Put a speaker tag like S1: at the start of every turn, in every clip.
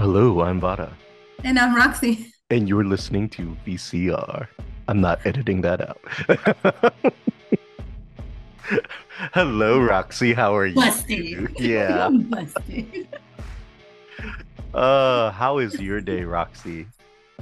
S1: Hello, I'm Vada.
S2: And I'm Roxy.
S1: And you're listening to VCR. I'm not editing that out. Hello, Roxy. How are you?
S2: Busted.
S1: Yeah.
S2: Busted.
S1: Uh, how is your day, Roxy?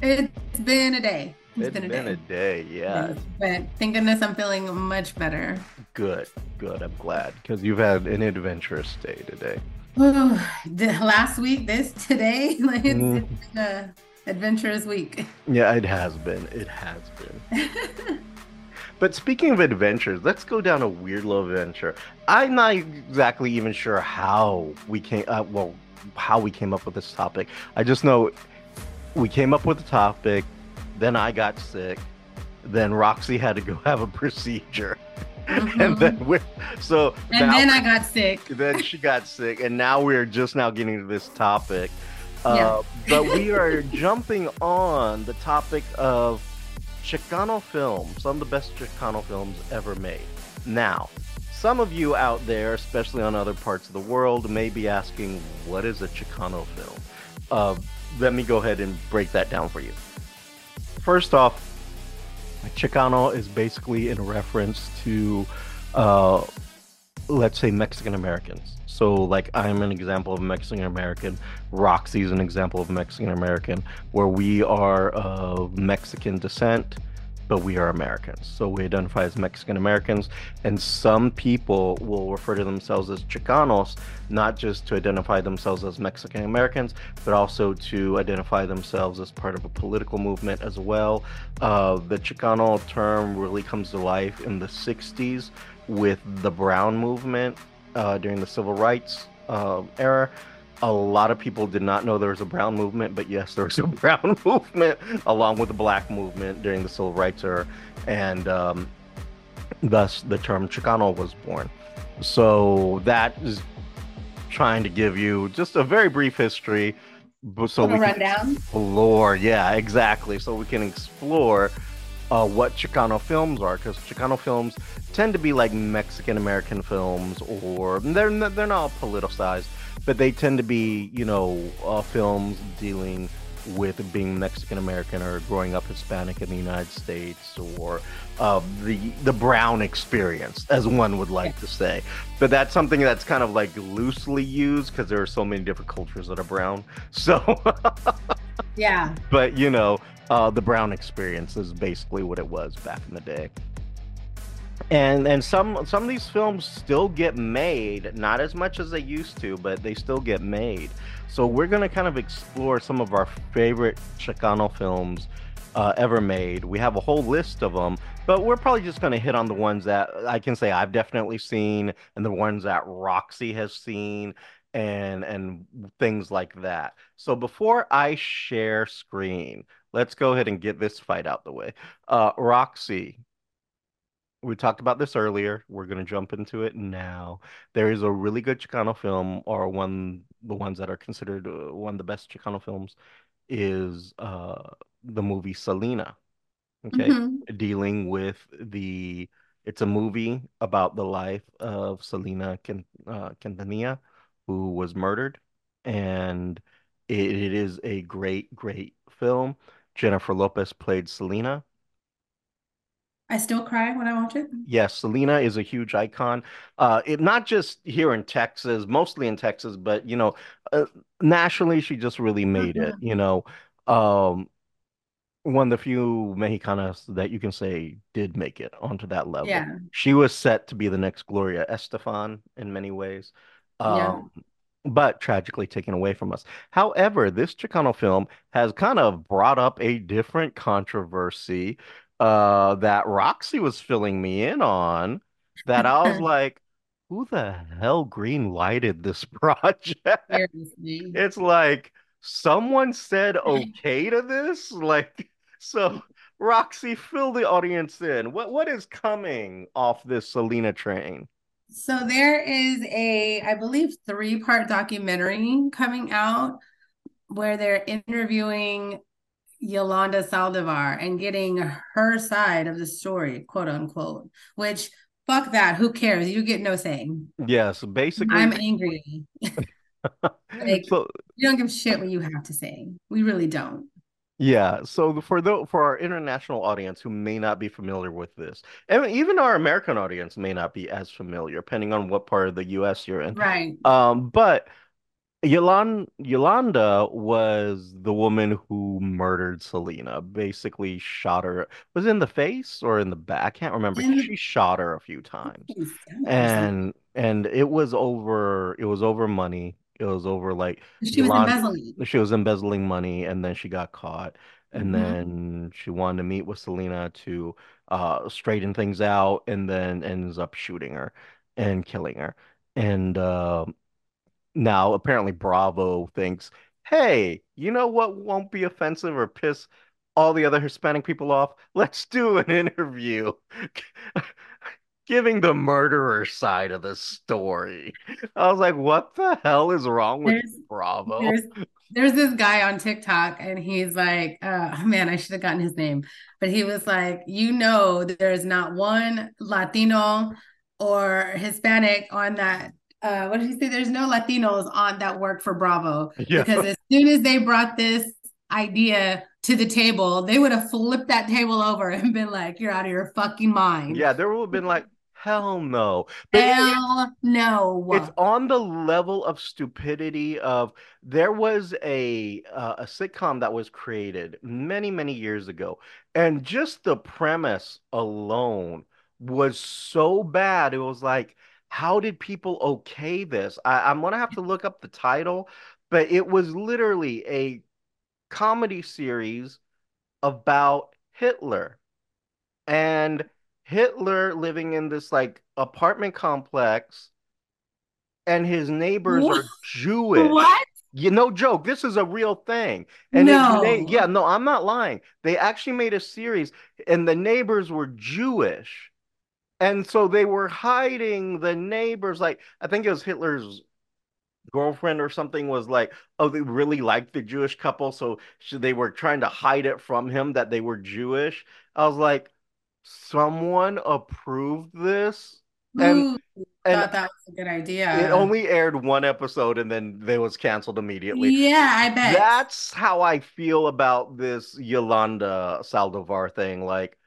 S2: It's been a day.
S1: It's been, a, day. yeah.
S2: But thank goodness I'm feeling much better.
S1: Good, good. I'm glad because you've had an adventurous day today.
S2: Last week, this, today, like it's,
S1: Mm.
S2: it's been a adventurous week.
S1: Yeah, it has been. It has been. But speaking of adventures, let's go down a weird little adventure. I'm not exactly even sure how we came. Uh, well, how we came up with this topic. I just know we came up with the topic. Then I got sick. Then Roxy had to go have a procedure, and
S2: Mhm.
S1: then we so
S2: and
S1: now-
S2: then I got sick.
S1: then she got sick, and now we're just now getting to this topic. Uh,
S2: Yeah.
S1: but we are jumping on the topic of Chicano films, some of the best Chicano films ever made. Now, some of you out there, especially on other parts of the world, may be asking, what is a Chicano film? Uh, let me go ahead and break that down for you. First off, Chicano is basically in reference to, uh, let's say, Mexican Americans. So, like, I'm an example of Mexican American. Roxy is an example of Mexican American, where we are of Mexican descent, but we are Americans. So we identify as Mexican Americans, and some people will refer to themselves as Chicanos, not just to identify themselves as Mexican Americans, but also to identify themselves as part of a political movement as well. Uh, the Chicano term really comes to life in the 60s with the Brown movement uh, during the civil rights uh, era. A lot of people did not know there was a brown movement, but yes, there was a brown movement along with the black movement during the civil rights era, and um, thus the term Chicano was born. So that is trying to give you just a very brief history, so we can
S2: rundown.
S1: explore. Yeah, exactly. So we can explore uh, what Chicano films are, because Chicano films tend to be like Mexican American films, or they're they're not politicized, but they tend to be you know uh, films dealing with being Mexican American or growing up Hispanic in the United States, or uh, the the brown experience, as one would like to say. But that's something that's kind of like loosely used because there are so many different cultures that are brown. So.
S2: Yeah.
S1: but you know uh, the brown experience is basically what it was back in the day. And and some some of these films still get made not as much as they used to but they still get made. So we're to kind of explore some of our favorite chicano films uh, ever made. We have a whole list of them but we're probably just going to hit on the ones that i can say i've definitely seen and the ones that roxy has seen and and things like that. So before I share screen, let's go ahead and get this fight out the way. Uh, Roxy, we talked about this earlier. We're gonna jump into it now. There is a really good Chicano film, or one the ones that are considered uh, one of the best Chicano films, is uh the movie Selena. Okay,
S2: Mhm.
S1: dealing with the. It's a movie about the life of Selena Quin- uh, Quintanilla, who was murdered, and it, it is a great, great film. Jennifer Lopez played Selena.
S2: I still cry when I watch it.
S1: Yes, Selena is a huge icon. Uh, it not just here in Texas, mostly in Texas, but you know, uh, nationally, she just really made it.
S2: Mhm.
S1: You know, um, one of the few Mexicanas that you can say did make it onto that level.
S2: Yeah.
S1: She was set to be the next Gloria Estefan in many ways.
S2: Yeah.
S1: But tragically taken away from us. However, this Chicano film has kind of brought up a different controversy uh, that Roxy was filling me in on. That I was like, who the hell green lighted this project? It's like someone said okay to this. Like, so Roxy, fill the audience in. What what is coming off this Selena train?
S2: So there is a, I believe, three-part documentary coming out where they're interviewing Yolanda Saldivar and getting her side of the story, quote unquote, which fuck that. Who cares? You get no say.
S1: Yes, basically.
S2: I'm angry. Like-
S1: so
S2: We don't give shit what you have to say. We really don't.
S1: Yeah, so for the for our international audience who may not be familiar with this, and even our American audience may not be as familiar, depending on what part of the US you're in.
S2: Right.
S1: Um, but Yolanda, Yolanda was the woman who murdered Selena, basically shot her. Was it in the face or in the back? I can't remember. She shot her a few times.
S2: the stomach or something.
S1: And and it was over it was over money. It was over like
S2: She was embezzling.
S1: she was embezzling money and then she got caught. And
S2: hmm
S1: then she wanted to meet with Selena to uh straighten things out and then ends up shooting her and killing her. And uh now, apparently, Bravo thinks, hey, you know what won't be offensive or piss all the other Hispanic people off? Let's do an interview giving the murderer side of the story. I was like, what the hell is wrong with
S2: There's
S1: Bravo?
S2: there's there's this guy on TikTok and he's like, uh man, I should have gotten his name. But he was like, you know, there's not one Latino or Hispanic on that. Uh, what did he say? There's no Latinos on that work for Bravo
S1: Yeah.
S2: because as soon as they brought this idea to the table, they would have flipped that table over and been like, "You're out of your fucking mind."
S1: Yeah, there would have been like, hell no. But
S2: Hell no.
S1: It's on the level of stupidity of there was a uh, a sitcom that was created many, many years ago, and just the premise alone was so bad. It was like, how did people okay this? I, I'm gonna have to look up the title, but it was literally a comedy series about Hitler and Hitler living in this like apartment complex and his neighbors
S2: What?
S1: are Jewish.
S2: What?
S1: You no joke, this is a real thing. And
S2: No.
S1: na yeah, no, I'm not lying. They actually made a series and the neighbors were Jewish. And so they were hiding the neighbors like I think it was Hitler's girlfriend or something was like, oh, they really liked the Jewish couple, so they were trying to hide it from him that they were Jewish. I was like, someone approved this, and
S2: Who
S1: and
S2: thought that was a good idea.
S1: it only aired one episode, and then they was canceled immediately.
S2: Yeah, I bet.
S1: That's how I feel about this Yolanda Saldivar thing. Like,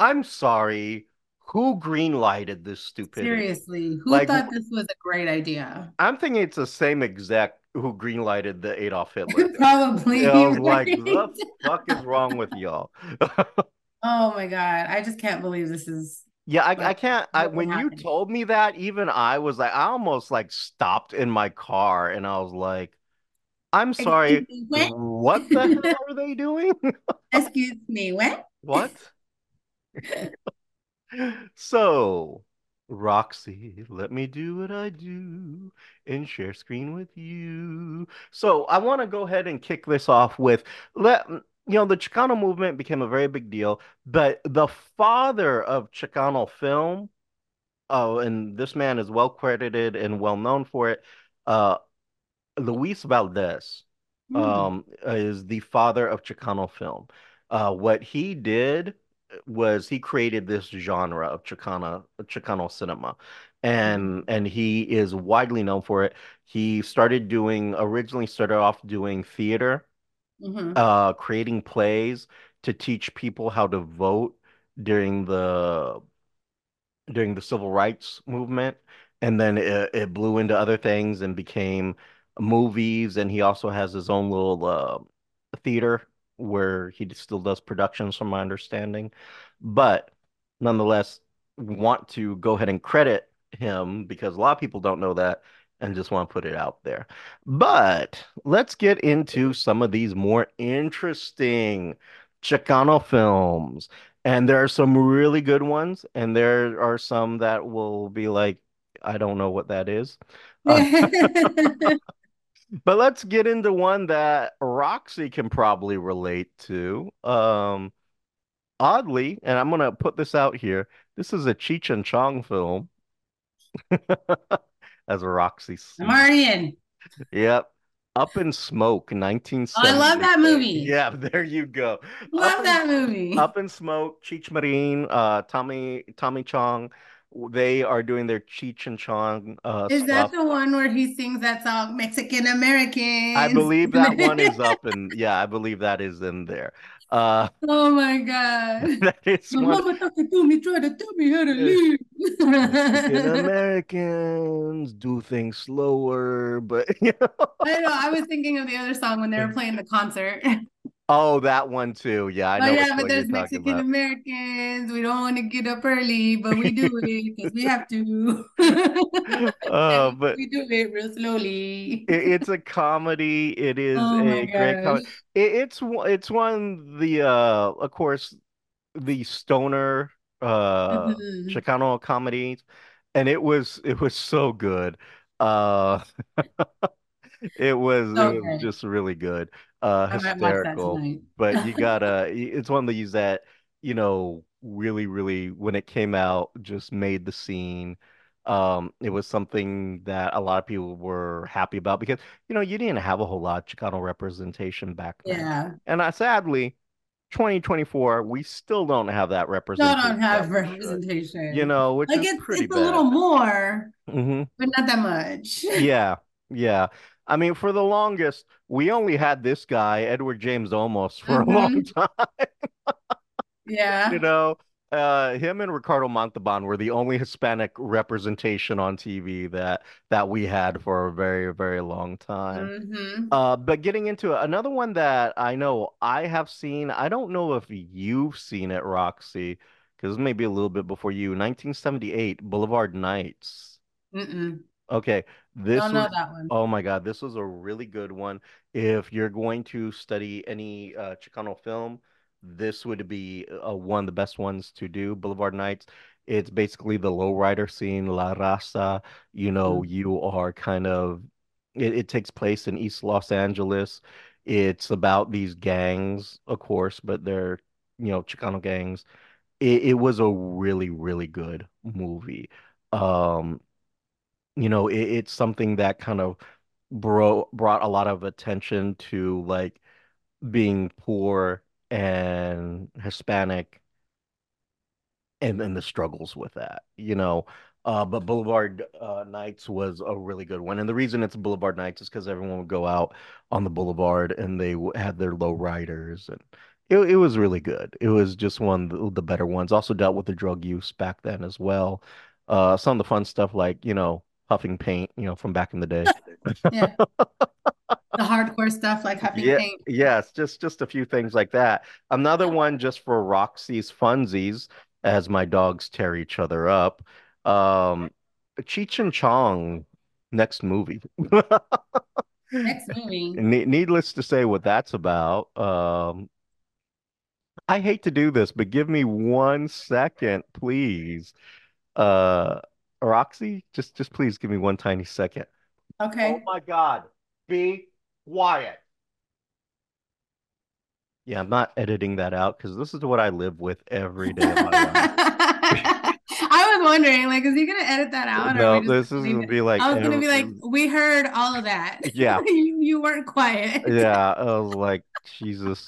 S1: I'm sorry, who greenlighted this stupidity?
S2: Seriously, who
S1: Like,
S2: thought this was a great idea?
S1: I'm thinking it's the same exec who greenlighted the Adolf Hitler.
S2: Probably.
S1: I was like,
S2: right?
S1: the fuck is wrong with y'all?
S2: Oh my God. I just can't believe this is
S1: Yeah, I, I can't. I, when you told me that, even I was like, I almost like stopped in my car and I was like, I'm sorry,
S2: what?
S1: what the hell are they doing?
S2: Excuse me, what?
S1: What? So, Roxy, let me do what I do and share screen with you. So, I want to go ahead and kick this off with let you know the Chicano movement became a very big deal, but the father of Chicano film, oh, and this man is well credited and well known for it, uh, Luis Valdez
S2: Hmm.
S1: um, is the father of Chicano film. Uh, what he did was he created this genre of Chicana Chicano cinema, and and he is widely known for it. He started doing originally started off doing theater,
S2: Mhm.
S1: uh, creating plays to teach people how to vote during the during the civil rights movement, and then it, it blew into other things and became movies. And he also has his own little uh, theater where he still does productions, from my understanding. But nonetheless, want to go ahead and credit him because a lot of people don't know that and just want to put it out there. But let's get into some of these more interesting Chicano films. And there are some really good ones, and there are some that will be like, I don't know what that is. Uh, but let's get into one that Roxy can probably relate to. Um, oddly, and I'm gonna put this out here, this is a Cheech and Chong film, as a
S2: Roxy in.
S1: Yep. Up in Smoke,
S2: Oh, I love that movie.
S1: Yeah, there you go. Up
S2: Love
S1: in
S2: that movie.
S1: Up in Smoke, Cheech Marin, uh, Tommy Tommy Chong they are doing their Cheech and Chong uh,
S2: Is that the one where he sings that song, Mexican American?
S1: I believe that one is up, and yeah, I believe that is in there. Uh,
S2: oh my god!
S1: that is
S2: My
S1: one.
S2: mama talking to me, trying to tell me how to live.
S1: Americans do things slower, but you know.
S2: I know. I was thinking of the other song when they were playing the concert.
S1: Oh, that one too. Yeah, I
S2: Oh
S1: know which
S2: yeah, but there's Mexican. Americans. We don't want to get up early, but we do it because we have to.
S1: Uh,
S2: And
S1: but
S2: we do it real slowly.
S1: it, it's a comedy. It is
S2: Oh
S1: a great comedy. It, it's one- it's one the uh of course the stoner uh
S2: Mhm.
S1: Chicano comedies, and it was it was so good. Uh, it was it was just really good. Uh,
S2: I might watch that
S1: hysterical. But you gotta. It's one of these that you know really really when it came out just made the scene. Um, it was something that a lot of people were happy about because you know you didn't have a whole lot of Chicano representation back then,
S2: Yeah.
S1: and I sadly. 2024, we still don't have that
S2: Still
S1: representation
S2: don't have
S1: should, you know, which
S2: Like
S1: is
S2: it's
S1: pretty
S2: it's a little
S1: bad.
S2: more,
S1: hmm
S2: but not that much.
S1: Yeah, yeah. I mean, for the longest, we only had this guy, Edward James Olmos, for a long time.
S2: yeah.
S1: You know, uh, him and Ricardo Montalban were the only Hispanic representation on TV that that we had for a very, very long time.
S2: hmm
S1: Uh, but getting into it, another one that I know I have seen, I don't know if you've seen it, Roxy, because maybe a little bit before you, 1978, Boulevard Nights.
S2: Mm-mm.
S1: Okay, this
S2: Don't know
S1: was,
S2: that one.
S1: oh my God, this was a really good one. If you're going to study any uh, Chicano film, this would be uh, one of the best ones to do. Boulevard Nights. It's basically the lowrider scene, La Raza. You know,
S2: Mm.
S1: you are kind of, it, it takes place in East Los Angeles. It's about these gangs, of course, but they're, you know, Chicano gangs. It, it was a really, really good movie. Um, you know, it, it's something that kind of bro brought a lot of attention to like being poor and Hispanic and and the struggles with that, you know. Uh, but Boulevard uh, Nights was a really good one, and the reason it's Boulevard Nights is because everyone would go out on the boulevard and they had their low riders, and it it was really good. It was just one of the, the better ones. Also dealt with the drug use back then as well. Uh, some of the fun stuff like you know huffing paint, you know from back in the day.
S2: Yeah. The hardcore stuff like huffing
S1: Yeah,
S2: paint.
S1: yes, just just a few things like that. Another one just for Roxy's funsies, as my dogs tear each other up. Um, Cheech and Chong next movie.
S2: Next movie.
S1: Ne needless to say what that's about. Um, I hate to do this, but give me one second, please. Uh, Roxy, just just please give me one tiny second.
S2: Okay.
S1: Oh my God, be quiet. Yeah, I'm not editing that out because this is what I live with every day of my life.
S2: I was wondering, like, is he gonna edit that out
S1: No, this is gonna be like,
S2: I was gonna be like, we heard all of that.
S1: yeah,
S2: You you weren't quiet.
S1: yeah. I was like, Jesus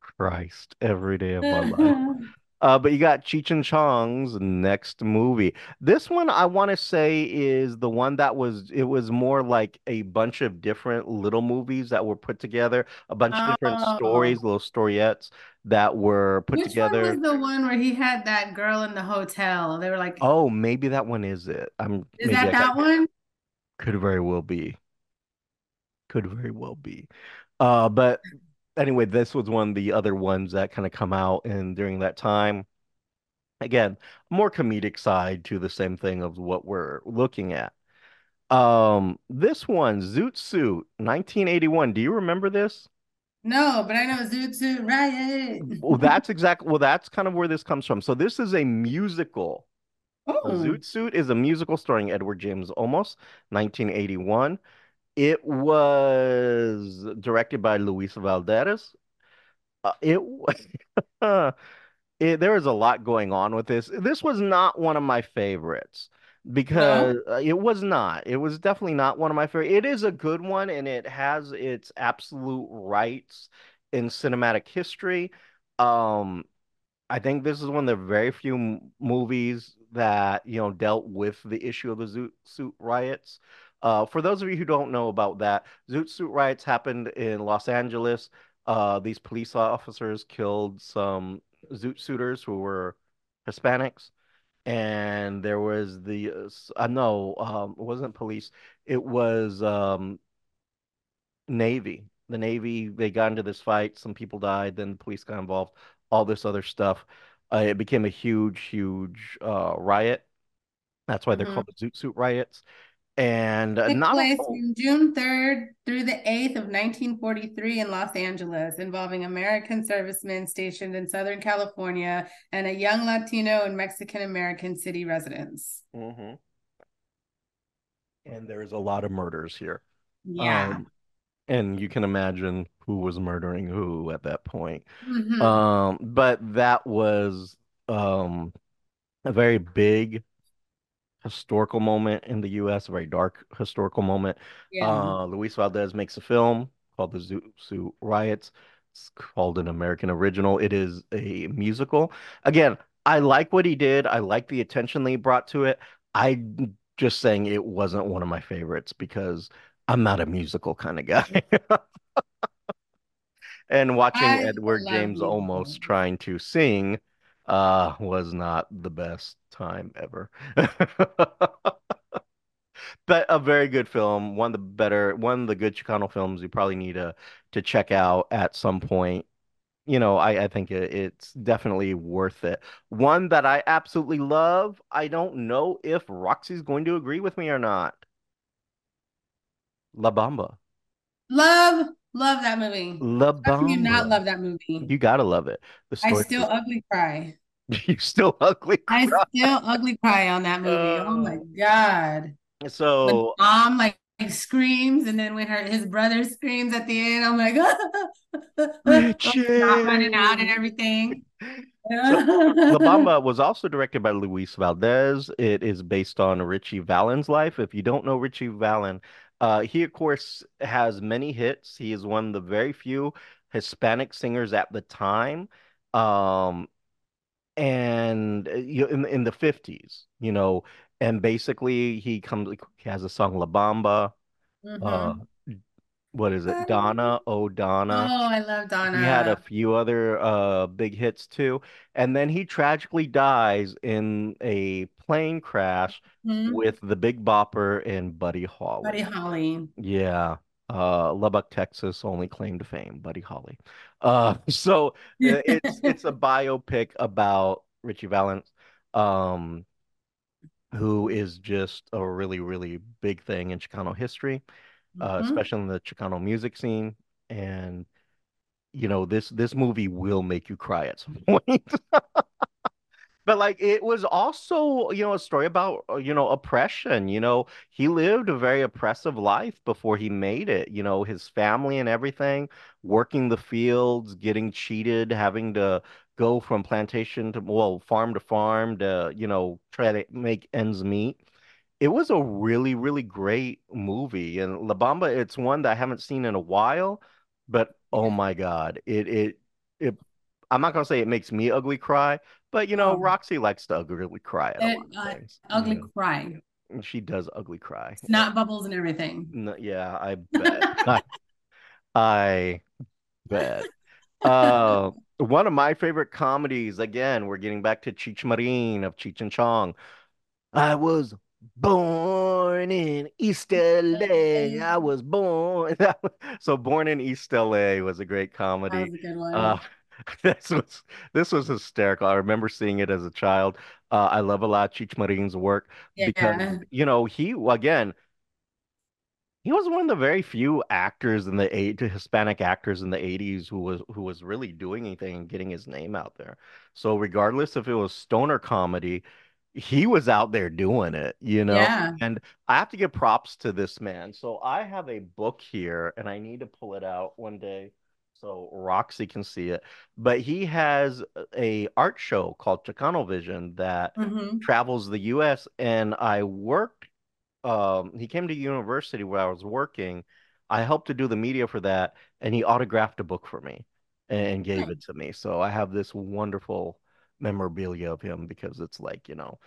S1: Christ, every day of my life. Uh, but you got Cheech and Chong's next movie. This one I want to say is the one that was it was more like a bunch of different little movies that were put together, a bunch of different
S2: Oh,
S1: stories, little storiettes that were put
S2: which one was
S1: together.
S2: the one where he had that girl in the hotel? They were like,
S1: Oh, maybe that one is it. I'm
S2: is that
S1: I
S2: that one?
S1: could very well be. Could very well be. Uh, but anyway, this was one of the other ones that kind of come out and during that time. Again, more comedic side to the same thing of what we're looking at. Um, this one, Zoot Suit, 1981. Do you remember this?
S2: No, but I know Zoot Suit Riot.
S1: Well, that's exactly, well, that's kind of where this comes from. So this is a musical.
S2: Oh,
S1: Zoot Suit is a musical starring Edward James Olmos, 1981. It was directed by Luis Valdez. Uh, it it, there is a lot going on with this. This was not one of my favorites because
S2: no.
S1: uh, it was not. It was definitely not one of my favorite. It is a good one and it has its absolute rights in cinematic history. Um, I think this is one of the very few m- movies that, you know, dealt with the issue of the Zoot Suit riots. Uh, for those of you who don't know about that, Zoot Suit riots happened in Los Angeles. Uh, these police officers killed some Zoot Suiters who were Hispanics. And there was the, uh, uh, no, um, it wasn't police. It was um, Navy. The Navy, they got into this fight. Some people died. Then the police got involved. All this other stuff. Uh, it became a huge, huge uh, riot. That's why they're
S2: Mhm.
S1: called the Zoot Suit riots. And uh,
S2: Took
S1: not
S2: place
S1: all,
S2: from June 3rd through the 8th of 1943 in Los Angeles, involving American servicemen stationed in Southern California and a young Latino and Mexican American city residents.
S1: Mhm. And there's a lot of murders here.
S2: Yeah.
S1: Um, and you can imagine who was murdering who at that point.
S2: Mhm.
S1: Um, but that was um a very big historical moment in the US, a very dark historical moment.
S2: Yeah.
S1: Uh, Luis Valdez makes a film called The Zoot Suit Riots. It's called an American original. It is a musical. Again, I like what he did. I like the attention he brought to it. I just saying it wasn't one of my favorites because I'm not a musical kind of guy. And watching
S2: I
S1: Edward James Olmos trying to sing uh was not the best time ever. But a very good film, one of the better, one of the good Chicano films you probably need to to check out at some point. You know, I, I think it, it's definitely worth it. One that I absolutely love. I don't know if Roxy's going to agree with me or not. La Bamba.
S2: Love, love that movie.
S1: La
S2: How can you not love that movie?
S1: You gotta love it. The
S2: I
S1: story.
S2: still ugly cry.
S1: You still ugly
S2: I still ugly cry on that movie. Oh my
S1: Oh.
S2: God. When
S1: So
S2: mom like, like screams and then when her his brother screams at the end, I'm like not running out and everything.
S1: So La Bamba was also directed by Luis Valdez. It is based on Ritchie Valens' life. If you don't know Ritchie Valens, uh, he of course has many hits. He is one of the very few Hispanic singers at the time. Um, and uh, you in in the 50s, you know, and basically he comes he has a song La Bamba, uh
S2: Mhm.
S1: what is it? Donna, Oh, Donna, Oh
S2: I love Donna.
S1: He had a few other uh big hits too. And then he tragically dies in a plane crash
S2: Mhm.
S1: with the Big Bopper and Buddy Holly.
S2: Buddy.
S1: Holly. Yeah. Uh Lubbock, Texas, only claim to fame, Buddy Holly. Uh so uh, it's it's a biopic about Ritchie Valens, um, who is just a really, really big thing in Chicano history, uh,
S2: Mhm.
S1: especially in the Chicano music scene. And you know, this this movie will make you cry at some point. But like it was also, you know, a story about, uh, you know, oppression. You know, he lived a very oppressive life before he made it. You know, his family and everything, working the fields, getting cheated, having to go from plantation to, well, farm to farm to, you know, try to make ends meet. It was a really, really great movie. And La Bamba, it's one that I haven't seen in a while, but oh my God, it it it I'm not gonna say it makes me ugly cry, but you know,
S2: Oh,
S1: Roxy likes to ugly cry
S2: it,
S1: lot of
S2: uh, ugly
S1: know,
S2: cry.
S1: she does ugly cry. Uh,
S2: Snot bubbles and everything.
S1: no, yeah, I bet. I, I bet. Uh, one of my favorite comedies, again, we're getting back to Cheech Marin of Cheech and Chong. I was born in East LA. I was born. So Born in East LA was a great comedy.
S2: That was a good
S1: Uh,
S2: one.
S1: this was this was hysterical. I remember seeing it as a child. Uh, I love a lot of Cheech Marin's work because, you know, he again he was one of the very few actors in the eight Hispanic actors in the 80s who was who was really doing anything and getting his name out there. So regardless if it was stoner comedy, he was out there doing it, you know?
S2: Yeah.
S1: And I have to give props to this man. So I have a book here and I need to pull it out one day so Roxy can see it. But he has a art show called Chicano Vision that
S2: hmm
S1: travels the US and I worked um he came to university where I was working. I helped to do the media for that, and he autographed a book for me and gave it to me. So I have this wonderful memorabilia of him because it's like, you know,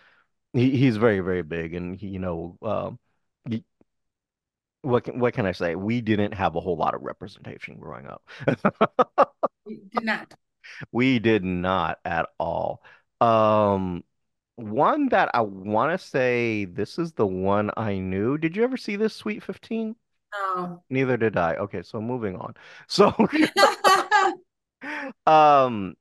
S1: he, he's very, very big, and he, you know, um, what can, what can I say? We didn't have a whole lot of representation growing up.
S2: we Did not.
S1: We did not at all. Um, one that I want to say this is the one I knew. Did you ever see this Sweet 15?
S2: Oh.
S1: Neither did I. Okay, so moving on. So, um,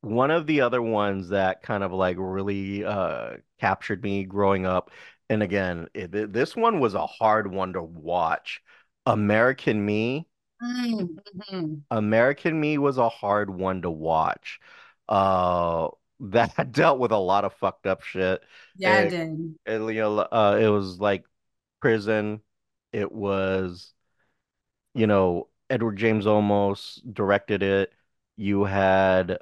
S1: one of the other ones that kind of like really uh captured me growing up, and again, it, this one was a hard one to watch. American Me.
S2: Mm-hmm.
S1: American Me was a hard one to watch. Uh, that dealt with a lot of fucked up shit.
S2: Yeah, I
S1: It,
S2: did.
S1: it, you know, uh, it was like prison. It was, you know, Edward James Olmos directed it. You had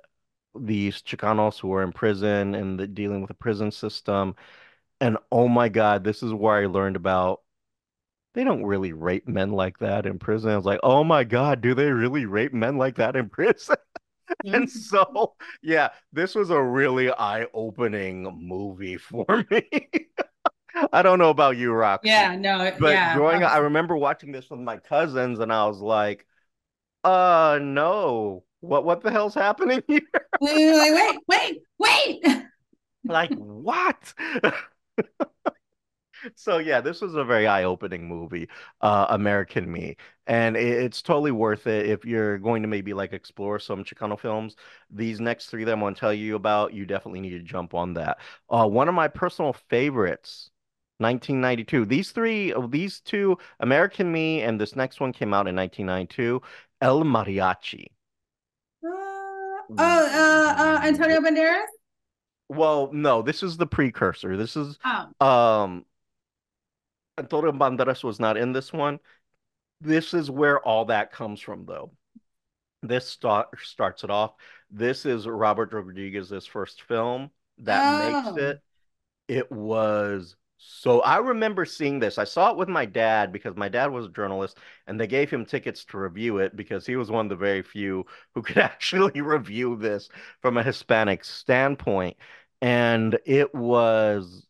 S1: these Chicanos who were in prison and the, dealing with the prison system. And oh my God, this is where I learned about they don't really rape men like that in prison. I was like, oh my God, do they really rape men like that in prison? And
S2: Mhm.
S1: so, yeah, this was a really eye-opening movie for me. I don't know about you, Roxy,
S2: Yeah, no,
S1: but
S2: yeah.
S1: growing up, I remember watching this with my cousins, and I was like, uh, no, what what the hell's happening here?
S2: Like, wait, wait, wait.
S1: Like, what? So yeah, this was a very eye-opening movie, uh, American Me, and it, it's totally worth it if you're going to maybe like explore some Chicano films. These next three that I'm going to tell you about, you definitely need to jump on that. Uh, one of my personal favorites, 1992. These three, of these two, American Me, and this next one came out in 1992, El Mariachi.
S2: Uh, oh, uh, uh, Antonio Banderas?
S1: Well, no, this is the precursor. This is
S2: Oh,
S1: um Antonio Banderas was not in this one. This is where all that comes from, though. This start, starts it off. This is Robert Rodriguez's first film that makes
S2: oh.
S1: it. It was so. I remember seeing this. I saw it with my dad because my dad was a journalist, and they gave him tickets to review it because he was one of the very few who could actually review this from a Hispanic standpoint. And it was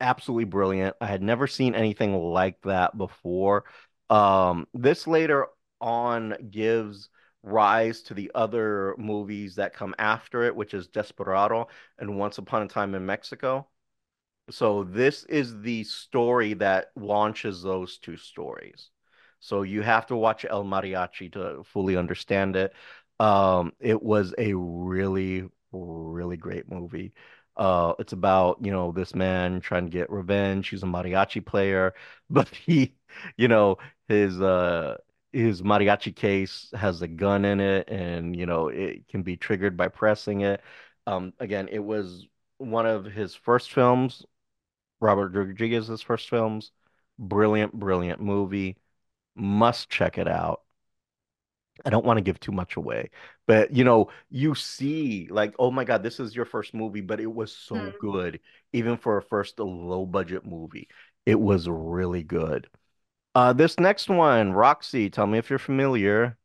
S1: absolutely brilliant. I had never seen anything like that before. Um, this later on gives rise to the other movies that come after it, which is Desperado and Once Upon a Time in Mexico. So this is the story that launches those two stories. So you have to watch El Mariachi to fully understand it. Um, it was a really, really great movie. Uh, it's about, you know, this man trying to get revenge. He's a mariachi player, but he, you know, his uh his mariachi case has a gun in it and, you know, it can be triggered by pressing it. Um, again, it was one of his first films Robert Rodriguez's first films. Brilliant, brilliant movie. Must check it out. I don't want to give too much away, but you know, you see, like, oh my God, this is your first movie, but it was so
S2: Hmm.
S1: good, even for a first low budget movie. It was really good. Uh, this next one, Roxy, tell me if you're familiar.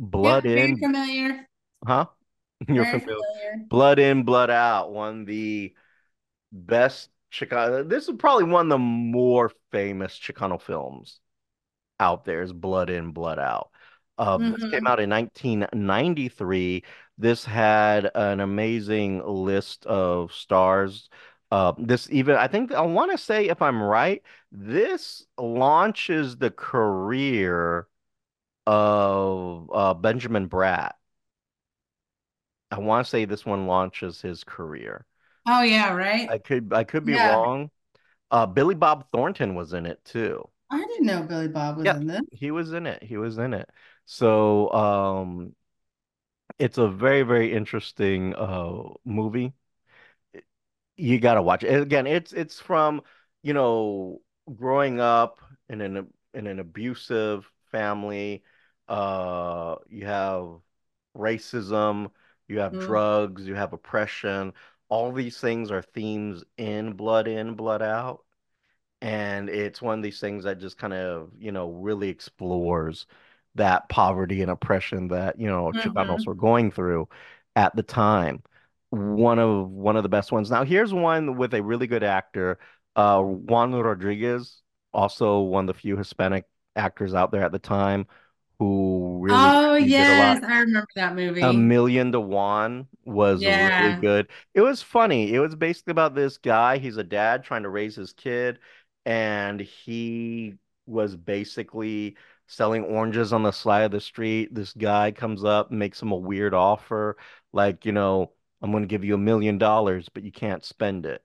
S1: Blood
S2: very
S1: In,
S2: familiar.
S1: huh? You're familiar.
S2: familiar.
S1: Blood In, Blood Out won the best Chicano. This is probably one of the more famous Chicano films out there is Blood In, Blood Out. Uh, this came out in 1993. This had an amazing list of stars. Uh, this even, I think, I want to say, if I'm right, this launches the career of uh, Benjamin Bratt. I want to say this one launches his career.
S2: Oh yeah, right.
S1: I could, I could be
S2: Yeah.
S1: wrong. Uh, Billy Bob Thornton was in it too.
S2: I didn't know Billy Bob was
S1: Yeah,
S2: in this.
S1: he was in it. He was in it. So, um, it's a very, very interesting uh movie. You gotta watch it. Again, it's it's from, you know, growing up in an in an abusive family. Uh, you have racism, you have
S2: Mm-hmm.
S1: drugs, you have oppression. All these things are themes in Blood In, Blood Out. And it's one of these things that just kind of, you know, really explores that poverty and oppression that, you know, Chicanos
S2: Mm-hmm.
S1: were going through at the time. one of one of the best ones. Now here's one with a really good actor, uh, Juan Rodriguez, also one of the few Hispanic actors out there at the time who really,
S2: Oh,
S1: really did a lot.
S2: yes, I remember that movie. A.
S1: Million to One was really good. It was funny. It was basically about this guy. He's a dad trying to raise his kid, and he was basically selling oranges on the side of the street. This guy comes up, makes him a weird offer, like, you know, I'm going to give you a million dollars, but you can't spend it.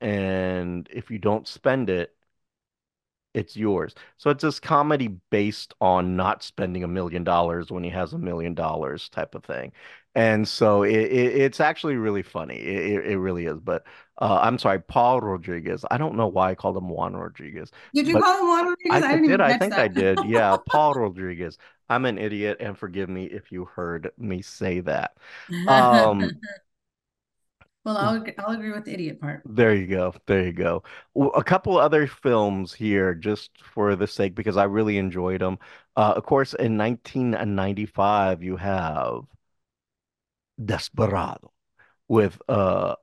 S1: And if you don't spend it, it's yours. So it's this comedy based on not spending a million dollars when he has a million dollars type of thing. And so it, it it's actually really funny. It, it, really is. But uh, I'm sorry, Paul Rodriguez. I don't know why I called him Juan Rodriguez,
S2: Did you call him Juan
S1: I
S2: Rodriguez? I didn't
S1: did.
S2: even
S1: I think I did. Yeah, Paul Rodriguez. I'm an idiot, and forgive me if you heard me say that. Um,
S2: Well, I'll I'll agree with the idiot part.
S1: There you go. There you go. A couple other films here, just for the sake, because I really enjoyed them. Uh, of course, in 1995, you have Desperado with uh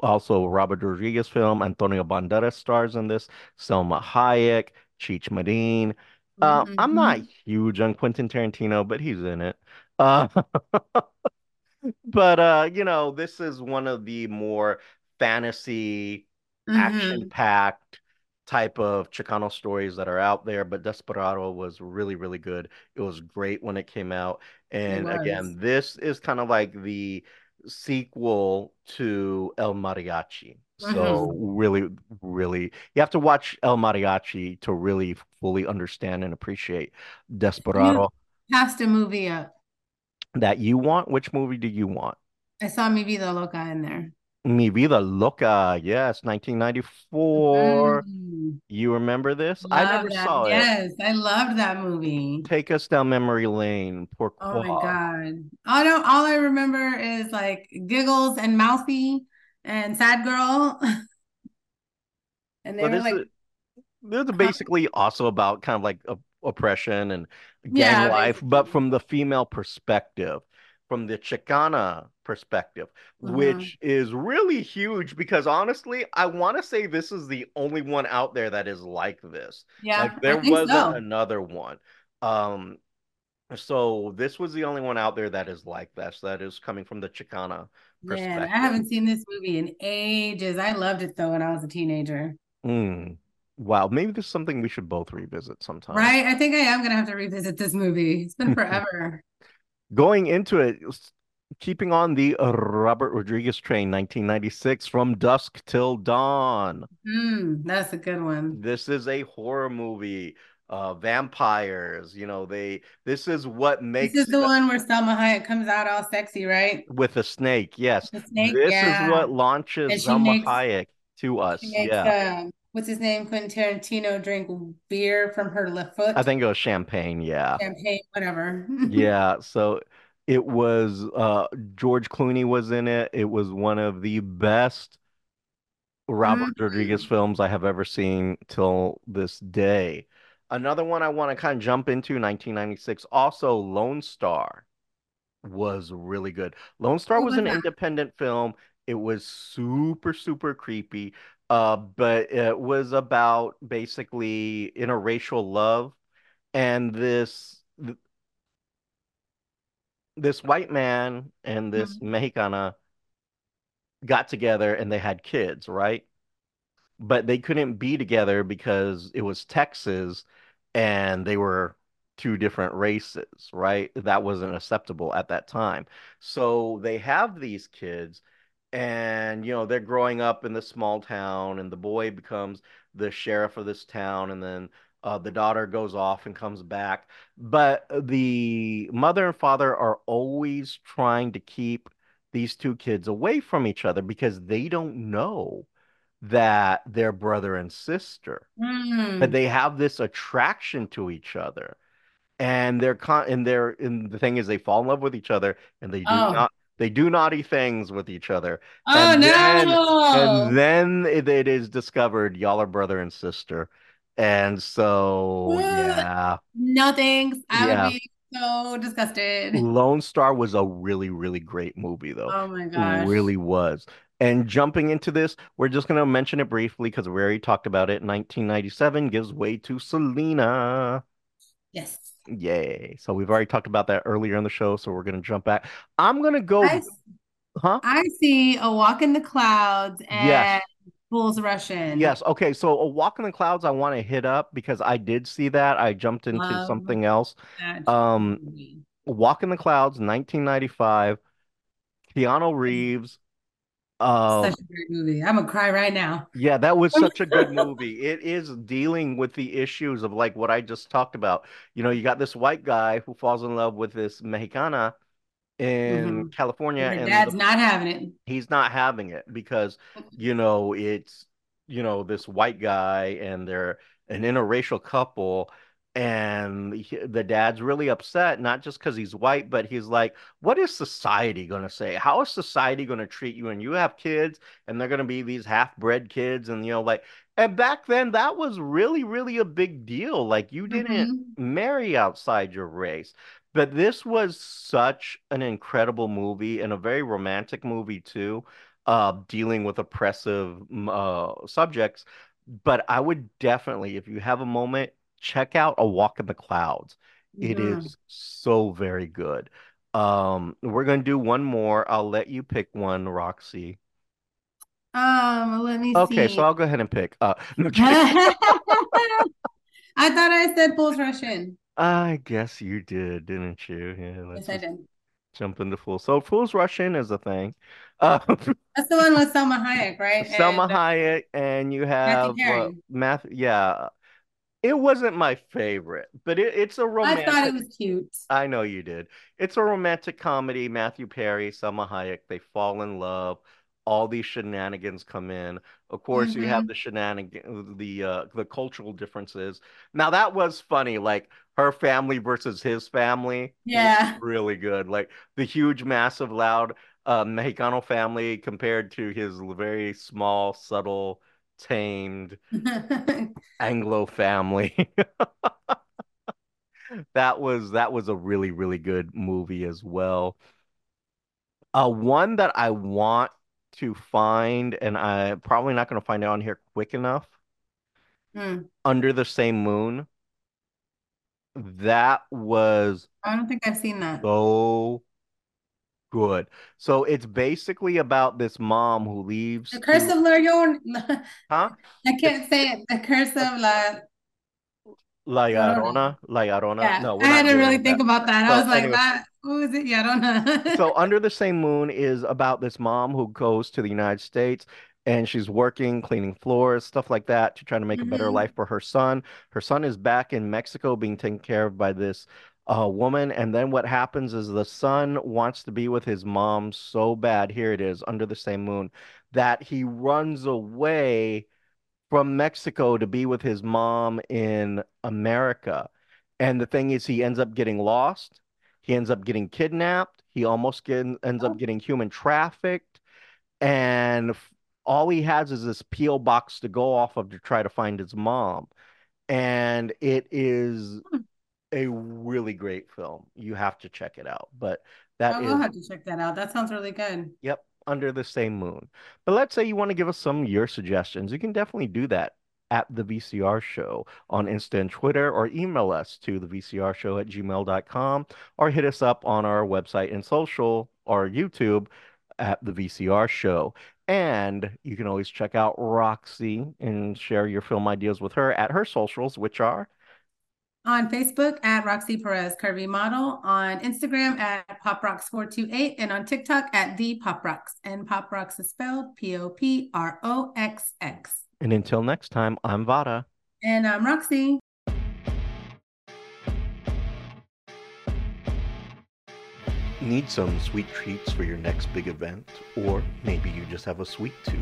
S1: also Robert Rodriguez film. Antonio Banderas stars in this. Salma Hayek, Cheech Marin. Uh, I'm not
S2: hmm
S1: huge on Quentin Tarantino, but he's in it. Uh, But uh, you know, this is one of the more fantasy,
S2: hmm
S1: action-packed type of Chicano stories that are out there. But Desperado was really, really good. It was great when it came out. And again, this is kind of like the sequel to El Mariachi. So
S2: hmm
S1: really, really, you have to watch El Mariachi to really fully understand and appreciate
S2: You
S1: Desperado.
S2: passed a movie up.
S1: That you want? Which movie do you want?
S2: I saw Mi Vida Loca in there.
S1: Mi Vida Loca, yes, 1994.
S2: Mm,
S1: You remember this? I
S2: love
S1: never
S2: that.
S1: saw it.
S2: Yes, I loved that movie.
S1: Take us down memory lane.
S2: Oh my? God. I don't, all I remember is like giggles and Mousie and sad girl. And they
S1: So
S2: were like,
S1: is this is basically also about kind of like op oppression and gang
S2: Yeah,
S1: life, but from the female perspective, from the Chicana perspective, which is really huge because honestly, I want to say this is the only one out there that is like this.
S2: Yeah, I
S1: there wasn't
S2: so.
S1: another one. Um, So this was the only one out there that is like this, that is coming from the Chicana
S2: Man, I haven't seen this movie in ages. I loved it though when I was a teenager.
S1: Mm. Wow, maybe this is something we should both revisit sometime.
S2: Right? I think I am gonna have to revisit this movie. It's been forever.
S1: Going into it, keeping on the Robert Rodriguez train, 1996, From Dusk Till Dawn.
S2: Mm, that's a good one.
S1: This is a horror movie. Uh, vampires, you know, they this is what makes
S2: This is the one where Salma Hayek comes out all sexy, right?
S1: with a snake. Yes,
S2: The snake,
S1: this is what launches Salma
S2: makes
S1: Hayek to us.
S2: makes
S1: Yeah.
S2: um what's his name? Quentin Tarantino drink beer from her left foot.
S1: I think it was champagne. Yeah.
S2: champagne, whatever.
S1: Yeah. So it was uh George Clooney was in it. It was one of the best Robert Rodriguez
S2: Mm.
S1: films I have ever seen till this day. Another one I want to kind of jump into, 1996, also Lone Star was really good. Lone Star was
S2: was
S1: an
S2: that?
S1: independent film. It was super, super creepy. Uh, but it was about basically interracial love and this this white man and this
S2: Mhm.
S1: Mexicana got together and they had kids, right? but they couldn't be together because it was Texas and they were two different races, right? That wasn't acceptable at that time. So they have these kids and you know they're growing up in this small town and the boy becomes the sheriff of this town and then uh, the daughter goes off and comes back. But the mother and father are always trying to keep these two kids away from each other because they don't know that they're brother and sister, but
S2: Mm.
S1: they have this attraction to each other. And they're con and they're and the thing is they fall in love with each other and they do
S2: Oh.
S1: not they do naughty things with each other.
S2: Oh
S1: And then and then it, it is discovered y'all are brother and sister. And so
S2: Ugh.
S1: yeah.
S2: No thanks. I would be. so disgusted.
S1: Lone Star was a really, really great movie, though.
S2: Oh my gosh.
S1: Really was. And jumping into this, we're just going to mention it briefly because we already talked about it. 1997 gives way to Selena.
S2: Yes.
S1: Yay. So we've already talked about that earlier in the show. So we're going to jump back. I'm going to go.
S2: I,
S1: huh?
S2: I see a walk in the clouds and
S1: Yes.
S2: Fools Rush In.
S1: Yes. Okay. So a walk in the clouds, I want to hit up because I did see that. I jumped into
S2: Love
S1: something else. Um. Walk in the Clouds, 1995. Keanu Reeves. Uh,
S2: Such a great movie. I'm gonna cry right now.
S1: yeah, that was such a good movie. It is dealing with the issues of like what I just talked about. You know, you got this white guy who falls in love with this Mexicana in
S2: Mhm.
S1: California,
S2: Her
S1: and
S2: dad's
S1: the-
S2: not having it.
S1: he's not having it because you know it's you know this white guy and they're an interracial couple and he, the dad's really upset not just because he's white but he's like what is society going to say how is society going to treat you and you have kids and they're going to be these half-bred kids and you know like and back then that was really really a big deal like you didn't
S2: Mhm.
S1: marry outside your race but this was such an incredible movie and a very romantic movie too, uh, dealing with oppressive uh, subjects. But I would definitely, if you have a moment, check out A Walk in the Clouds. It
S2: Mhm.
S1: is so very good. Um, we're gonna do one more. I'll let you pick one, Roxy.
S2: Um, let me
S1: Okay,
S2: see.
S1: so I'll go ahead and pick. Uh, no.
S2: I thought I said Fools Rush In.
S1: I guess you did, didn't you? Yeah,
S2: Yes, I did.
S1: jump into full. So Fools Rush In is a thing. Uh,
S2: That's the one with Salma Hayek, right?
S1: Salma
S2: And, uh,
S1: Hayek, and you have uh. Matthew. Yeah, it wasn't my favorite, but it, it's a romantic.
S2: I thought it was cute.
S1: I know you did. It's a romantic comedy. Matthew Perry, Salma Hayek, they fall in love. All these shenanigans come in. Of course, you have
S2: Mhm.
S1: the shenanigans, the uh, the cultural differences. Now that was funny, like her family versus his family.
S2: Yeah.
S1: really good. Like the huge, massive, loud uh, Mexicano family compared to his very small, subtle, tamed Anglo family. That was that was a really, really good movie as well. Uh, one that I want to find, and I probably not going to find it on here quick enough.
S2: Hmm.
S1: Under the Same Moon. That was
S2: I don't think I've seen that.
S1: so good. So it's basically about this mom who leaves
S2: The Curse
S1: to-
S2: of La Llorona.
S1: huh?
S2: I can't say it. The Curse of La.
S1: La
S2: Llorona.
S1: Llorona, La Llorona.
S2: Yeah,
S1: No,
S2: I had to really
S1: that.
S2: think about that.
S1: So
S2: I was like, that. Who is it? Yeah, I don't know.
S1: So Under the Same Moon is about this mom who goes to the United States and she's working, cleaning floors, stuff like that to try to make a better
S2: Mhm.
S1: life for her son. Her son is back in Mexico being taken care of by this uh, woman. And then what happens is the son wants to be with his mom so bad. Here it is, Under the Same Moon, that he runs away from Mexico to be with his mom in America. And the thing is, he ends up getting lost. He ends up getting kidnapped. He almost get, ends up
S2: Oh.
S1: getting human trafficked. And all he has is this P.O. box to go off of to try to find his mom. And it is
S2: Hmm.
S1: A really great film. You have to check it out. But that
S2: I
S1: is
S2: will have to check that out. That sounds really good.
S1: Yep, under the same moon. But let's say you want to give us some of your suggestions. You can definitely do that at the VCR show on Insta and Twitter or email us to the VCR show at gmail.com or hit us up on our website and social or YouTube at the VCR show. And you can always check out Roxy and share your film ideas with her at her socials, which are
S2: On Facebook at Roxy Perez Curvy Model, on Instagram at Poproxx428, and on TikTok at the Poproxx. And Poproxx is spelled P O P R O X X.
S1: and until next time, I'm Vada.
S2: And I'm Roxy.
S1: Need some sweet treats for your next big event? Or maybe you just have a sweet tooth?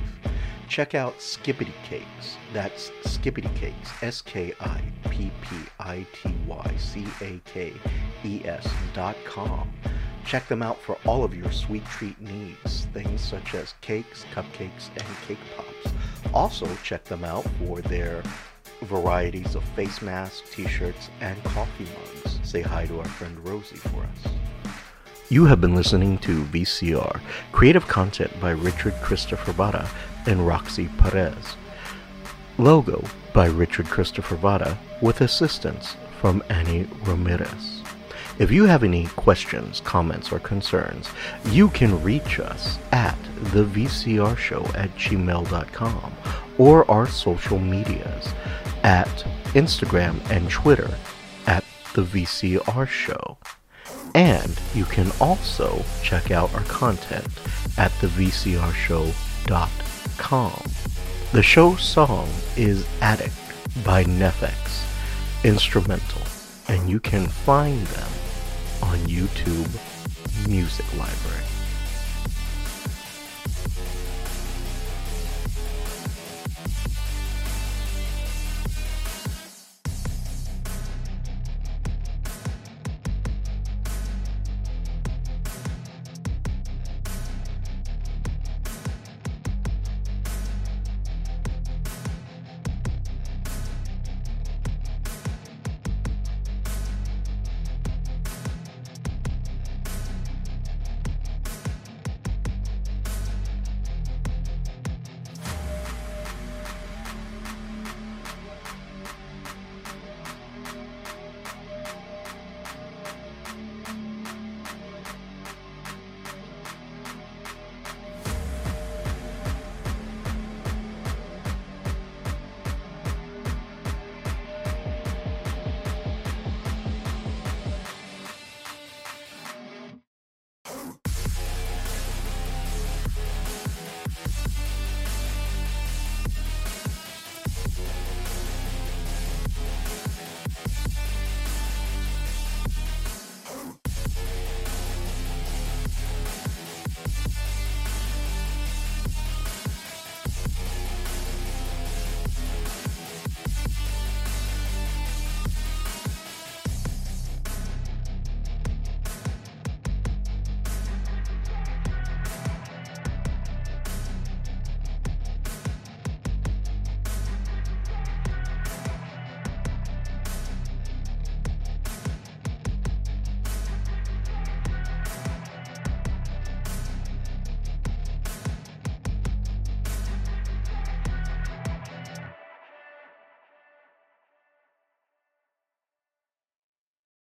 S1: Check out Skippity Cakes. That's Skippity Cakes, S K I P P I T Y C A K E S dot com. Check them out for all of your sweet treat needs, things such as cakes, cupcakes, and cake pops. Also, check them out for their varieties of face masks, t-shirts, and coffee mugs. Say hi to our friend Rosie for us. You have been listening to VCR, creative content by Richard Christopher Vada and Roxy Perez. Logo by Richard Christopher Vada with assistance from Annie Ramirez. If you have any questions, comments, or concerns, you can reach us at thevcrshow at gmail.com or our social medias at Instagram and Twitter at the VCR Show. And you can also check out our content at thevcrshow.com. The show song is Addict by NEFFEX, instrumental, and you can find them on YouTube Music Library.